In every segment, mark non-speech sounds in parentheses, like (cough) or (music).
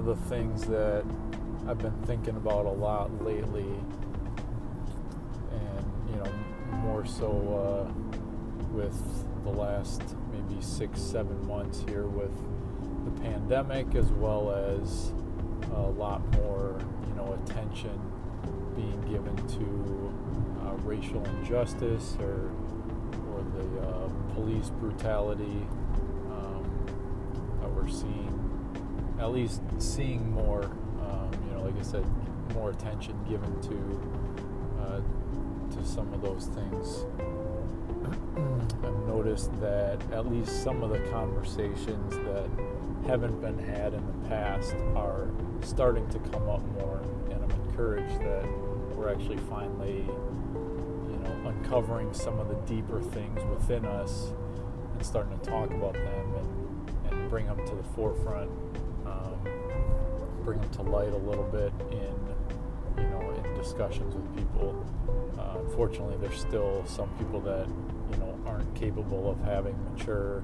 of the things that I've been thinking about a lot lately, and you know, more so uh, with the last maybe six, seven months here with the pandemic, as well as a lot more, you know, attention being given to uh, racial injustice or or the uh, police brutality um, that we're seeing, at least seeing more, um, you know, like I said, more attention given to uh, to some of those things. (clears throat) I've noticed that at least some of the conversations that haven't been had in the past are starting to come up more, and I'm encouraged that we're actually finally, you know, uncovering some of the deeper things within us and starting to talk about them and, and bring them to the forefront, um, bring them to light a little bit in, you know, in discussions with people. Uh, unfortunately, there's still some people that, you know, aren't capable of having mature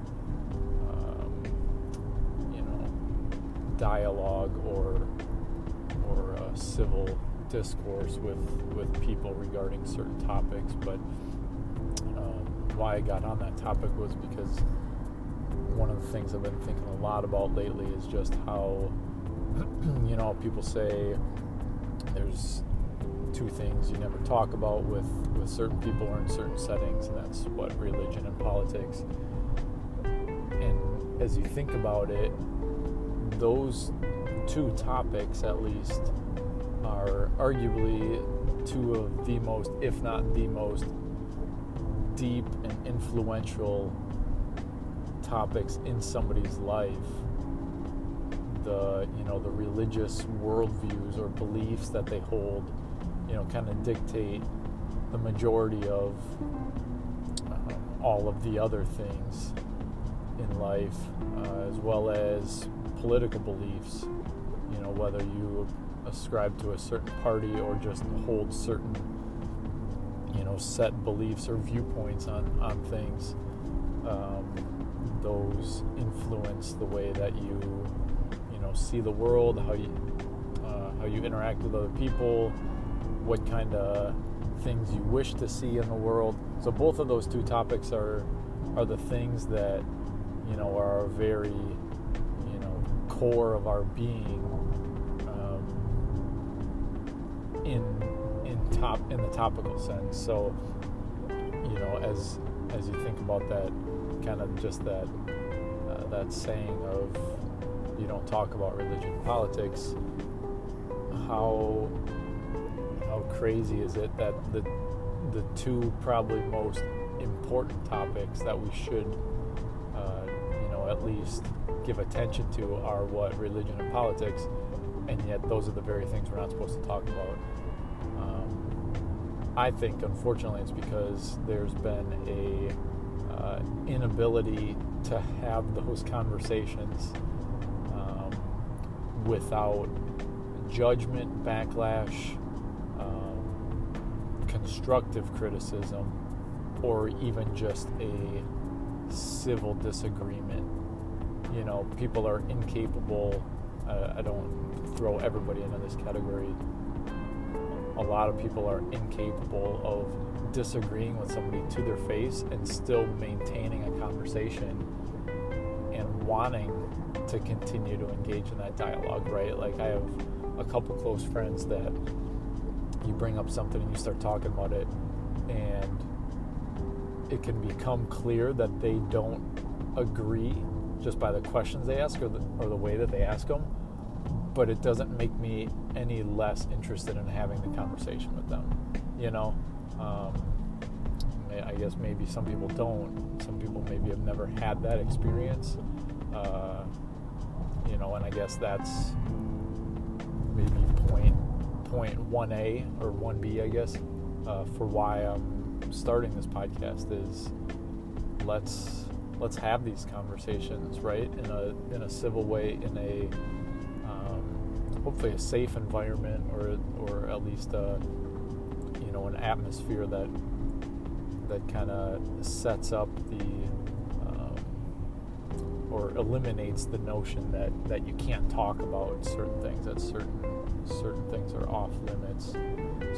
you know, dialogue or or uh, civil discourse with with people regarding certain topics. But um, why I got on that topic was because one of the things I've been thinking a lot about lately is just how (clears throat) you know people say there's two things you never talk about with with certain people or in certain settings, and that's what religion and politics. And as you think about it, those two topics, at least, are arguably two of the most, if not the most, deep and influential topics in somebody's life. The you know the religious worldviews or beliefs that they hold, you know, kind of dictate the majority of um, all of the other things in life, uh, as well as political beliefs, you know, whether you ascribe to a certain party or just hold certain, you know, set beliefs or viewpoints on, on things, um, those influence the way that you, you know, see the world, how you, uh, how you interact with other people, what kind of things you wish to see in the world. So both of those two topics are are the things that you know are very you know core of our being um, in in top in the topical sense. So you know, as as you think about that, kind of just that uh, that saying of you don't talk about religion and politics. How how crazy is it that the the two probably most important topics that we should uh, you know at least give attention to are what religion and politics, and yet those are the very things we're not supposed to talk about. Um, I think, unfortunately, it's because there's been a uh, inability to have those conversations um, without judgment, backlash, um, constructive criticism, or even just a civil disagreement you know, people are incapable. Uh, I don't throw everybody into this category. A lot of people are incapable of disagreeing with somebody to their face and still maintaining a conversation and wanting to continue to engage in that dialogue, right? Like, I have a couple close friends that you bring up something and you start talking about it, and it can become clear that they don't agree just by the questions they ask or the, or the way that they ask them, but it doesn't make me any less interested in having the conversation with them. You know, um, I guess maybe some people don't. Some people maybe have never had that experience. Uh, you know, and I guess that's maybe point point one A or one B, I guess, uh, for why I'm starting this podcast is let's let's have these conversations, right? In a in a civil way, in a um, hopefully a safe environment, or or at least a, know an atmosphere that that kind of sets up the um, or eliminates the notion that that you can't talk about certain things that certain certain things are off limits.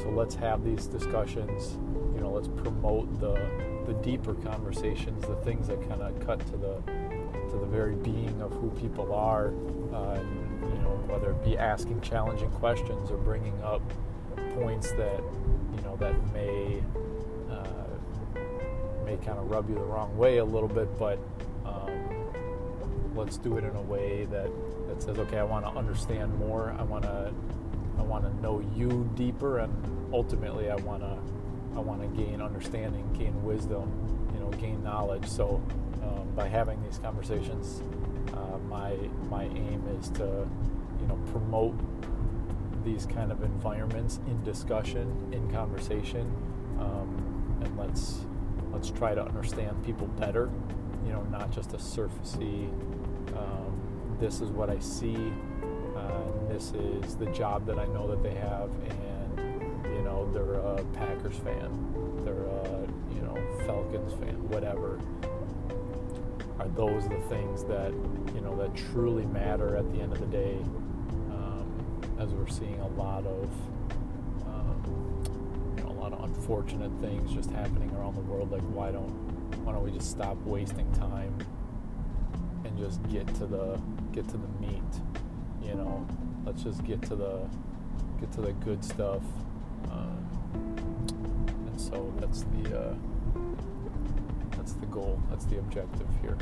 So let's have these discussions you know let's promote the the deeper conversations the things that kind of cut to the to the very being of who people are uh, you know whether it be asking challenging questions or bringing up points that you know that may uh, may kind of rub you the wrong way a little bit but let's do it in a way that that says, okay, I want to understand more. I want to I want to know you deeper, and ultimately, I want to I want to gain understanding, gain wisdom, you know, gain knowledge. So, um, by having these conversations, uh, my my aim is to you know promote these kind of environments in discussion, in conversation, um, and let's let's try to understand people better. You know, not just a surfacey um, this is what I see. Uh, this is the job that I know that they have, and you know they're a Packers fan, they're a you know Falcons fan, whatever. Are those the things that you know that truly matter at the end of the day? As we're seeing a lot of um, you know, a lot of unfortunate things just happening around the world. Like why don't why don't we just stop wasting time and just get to the get to the meat. You know, let's just get to the get to the good stuff. Um, and so that's the uh, that's the goal. That's the objective here.